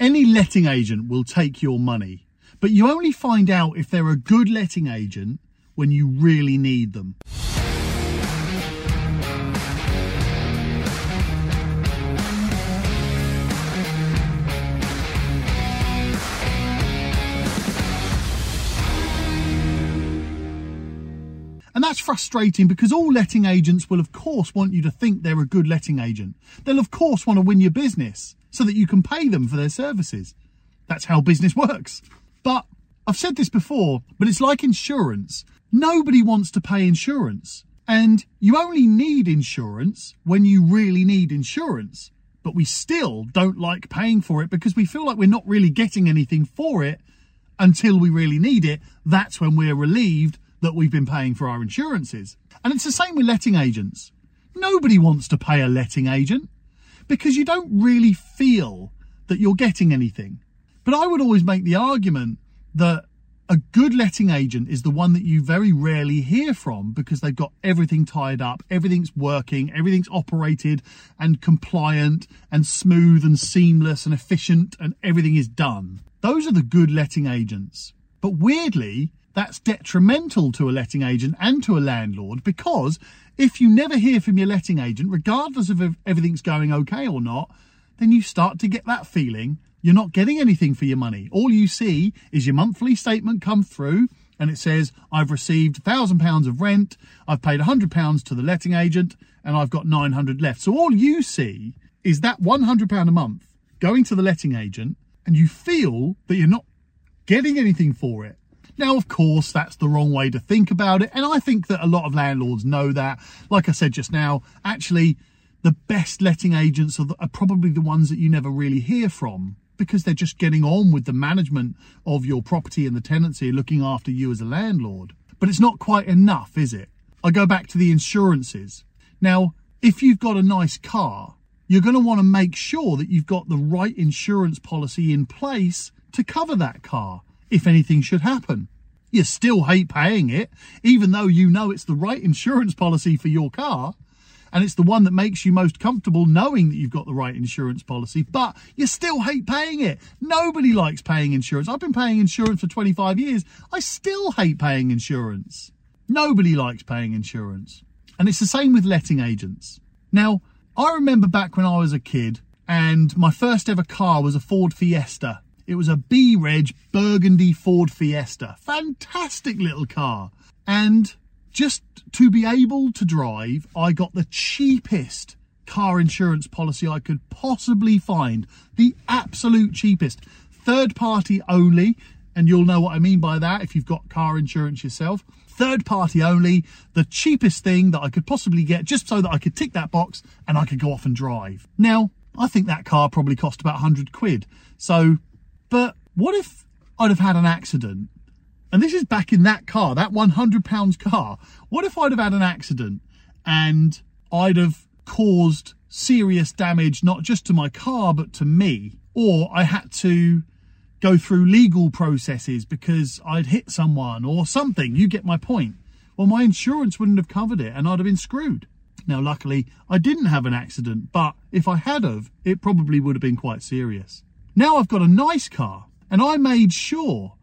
Any letting agent will take your money, but you only find out if they're a good letting agent when you really need them. And that's frustrating because all letting agents will, of course, want you to think they're a good letting agent. They'll, of course, want to win your business so that you can pay them for their services. That's how business works. But I've said this before, but it's like insurance. Nobody wants to pay insurance. And you only need insurance when you really need insurance. But we still don't like paying for it because we feel like we're not really getting anything for it until we really need it. That's when we're relieved that we've been paying for our insurances. And it's the same with letting agents. Nobody wants to pay a letting agent because you don't really feel that you're getting anything. But I would always make the argument that a good letting agent is the one that you very rarely hear from because they've got everything tied up, everything's working, everything's operated and compliant and smooth and seamless and efficient and everything is done. Those are the good letting agents. But weirdly, that's detrimental to a letting agent and to a landlord because if you never hear from your letting agent, regardless of if everything's going okay or not, then you start to get that feeling you're not getting anything for your money. All you see is your monthly statement come through and it says, I've received £1,000 of rent, I've paid £100 to the letting agent, and I've got 900 left. So all you see is that £100 a month going to the letting agent, and you feel that you're not getting anything for it. Now, of course, that's the wrong way to think about it. And I think that a lot of landlords know that. Like I said just now, actually, the best letting agents are, the, are probably the ones that you never really hear from because they're just getting on with the management of your property and the tenancy, looking after you as a landlord. But it's not quite enough, is it? I go back to the insurances. Now, if you've got a nice car, you're going to want to make sure that you've got the right insurance policy in place to cover that car if anything should happen. You still hate paying it, even though you know it's the right insurance policy for your car. And it's the one that makes you most comfortable knowing that you've got the right insurance policy, but you still hate paying it. Nobody likes paying insurance. I've been paying insurance for 25 years. I still hate paying insurance. Nobody likes paying insurance. And it's the same with letting agents. Now, I remember back when I was a kid and my first ever car was a Ford Fiesta it was a B-Reg burgundy Ford Fiesta. Fantastic little car. And just to be able to drive, I got the cheapest car insurance policy I could possibly find. The absolute cheapest. Third party only. And you'll know what I mean by that if you've got car insurance yourself. Third party only, the cheapest thing that I could possibly get just so that I could tick that box and I could go off and drive. Now, I think that car probably cost about 100 quid. So but what if I'd have had an accident? And this is back in that car, that 100 pounds car. What if I'd have had an accident and I'd have caused serious damage, not just to my car, but to me? Or I had to go through legal processes because I'd hit someone or something. You get my point. Well, my insurance wouldn't have covered it and I'd have been screwed. Now, luckily, I didn't have an accident, but if I had have, it probably would have been quite serious. Now I've got a nice car and I made sure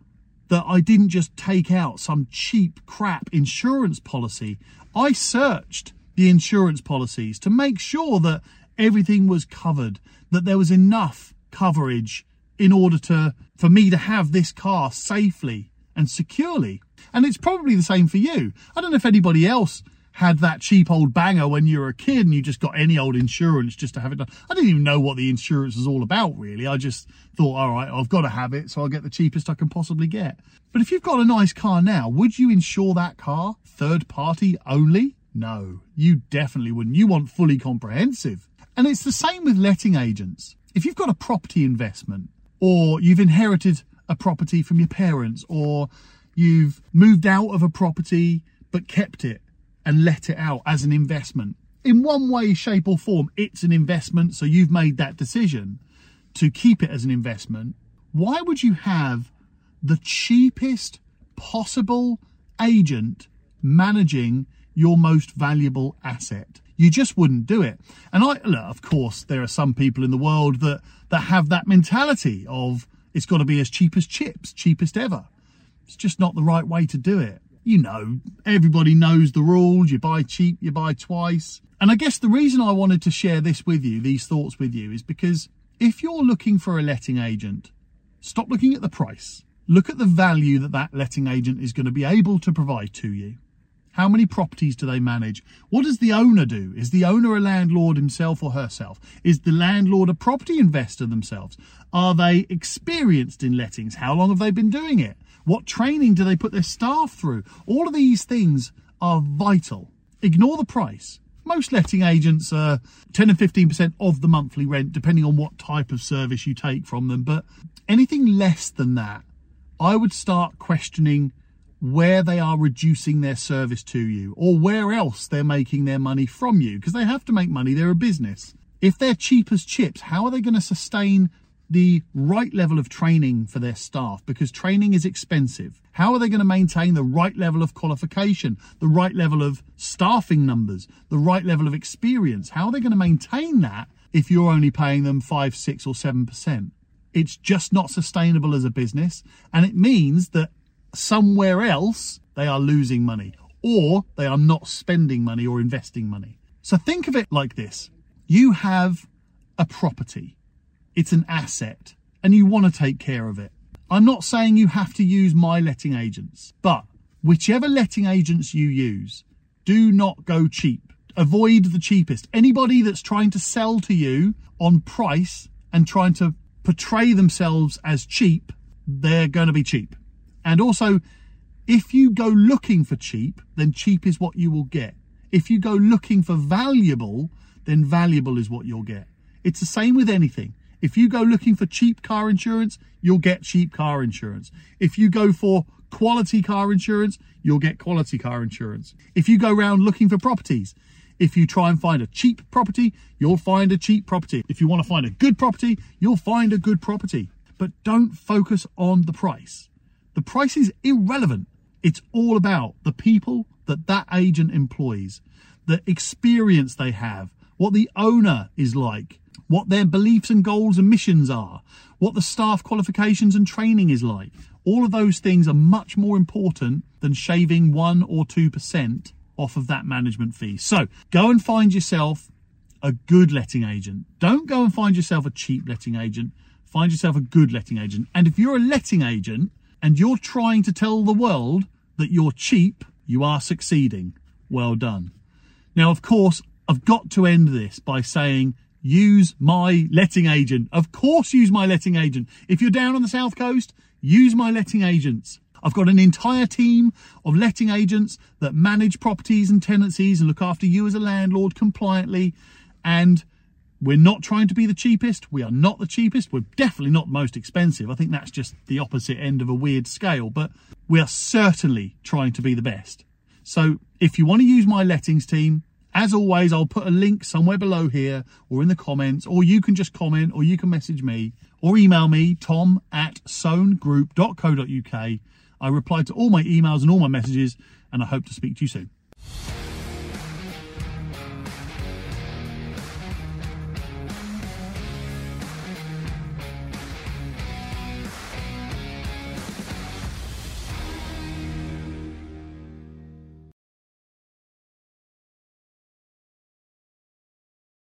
that I didn't just take out some cheap crap insurance policy. I searched the insurance policies to make sure that everything was covered, that there was enough coverage in order to for me to have this car safely and securely. And it's probably the same for you. I don't know if anybody else had that cheap old banger when you were a kid and you just got any old insurance just to have it done. I didn't even know what the insurance was all about, really. I just thought, all right, I've got to have it, so I'll get the cheapest I can possibly get. But if you've got a nice car now, would you insure that car third party only? No, you definitely wouldn't. You want fully comprehensive. And it's the same with letting agents. If you've got a property investment or you've inherited a property from your parents or you've moved out of a property but kept it and let it out as an investment. In one way, shape, or form, it's an investment, so you've made that decision to keep it as an investment. Why would you have the cheapest possible agent managing your most valuable asset? You just wouldn't do it. And I, look, of course, there are some people in the world that, that have that mentality of it's got to be as cheap as chips, cheapest ever. It's just not the right way to do it. You know, everybody knows the rules. You buy cheap, you buy twice. And I guess the reason I wanted to share this with you, these thoughts with you, is because if you're looking for a letting agent, stop looking at the price. Look at the value that that letting agent is going to be able to provide to you. How many properties do they manage? What does the owner do? Is the owner a landlord himself or herself? Is the landlord a property investor themselves? Are they experienced in lettings? How long have they been doing it? What training do they put their staff through? All of these things are vital. Ignore the price. Most letting agents are 10 and 15% of the monthly rent, depending on what type of service you take from them. But anything less than that, I would start questioning where they are reducing their service to you or where else they're making their money from you because they have to make money. They're a business. If they're cheap as chips, how are they going to sustain the right level of training for their staff because training is expensive. How are they going to maintain the right level of qualification, the right level of staffing numbers, the right level of experience? How are they going to maintain that if you're only paying them five, six, or seven percent? It's just not sustainable as a business. And it means that somewhere else they are losing money or they are not spending money or investing money. So think of it like this. You have a property it's an asset and you want to take care of it. I'm not saying you have to use my letting agents, but whichever letting agents you use, do not go cheap. Avoid the cheapest. Anybody that's trying to sell to you on price and trying to portray themselves as cheap, they're going to be cheap. And also, if you go looking for cheap, then cheap is what you will get. If you go looking for valuable, then valuable is what you'll get. It's the same with anything. If you go looking for cheap car insurance, you'll get cheap car insurance. If you go for quality car insurance, you'll get quality car insurance. If you go around looking for properties, if you try and find a cheap property, you'll find a cheap property. If you want to find a good property, you'll find a good property. But don't focus on the price. The price is irrelevant. It's all about the people that that agent employs, the experience they have, what the owner is like, what their beliefs and goals and missions are, what the staff qualifications and training is like. All of those things are much more important than shaving one or 2% off of that management fee. So go and find yourself a good letting agent. Don't go and find yourself a cheap letting agent. Find yourself a good letting agent. And if you're a letting agent and you're trying to tell the world that you're cheap, you are succeeding. Well done. Now, of course, I've got to end this by saying use my letting agent. Of course, use my letting agent. If you're down on the south coast, use my letting agents. I've got an entire team of letting agents that manage properties and tenancies and look after you as a landlord compliantly. And we're not trying to be the cheapest. We are not the cheapest. We're definitely not most expensive. I think that's just the opposite end of a weird scale, but we are certainly trying to be the best. So if you want to use my lettings team, as always, I'll put a link somewhere below here or in the comments, or you can just comment or you can message me or email me, tom at soanegroup.co.uk. I reply to all my emails and all my messages, and I hope to speak to you soon.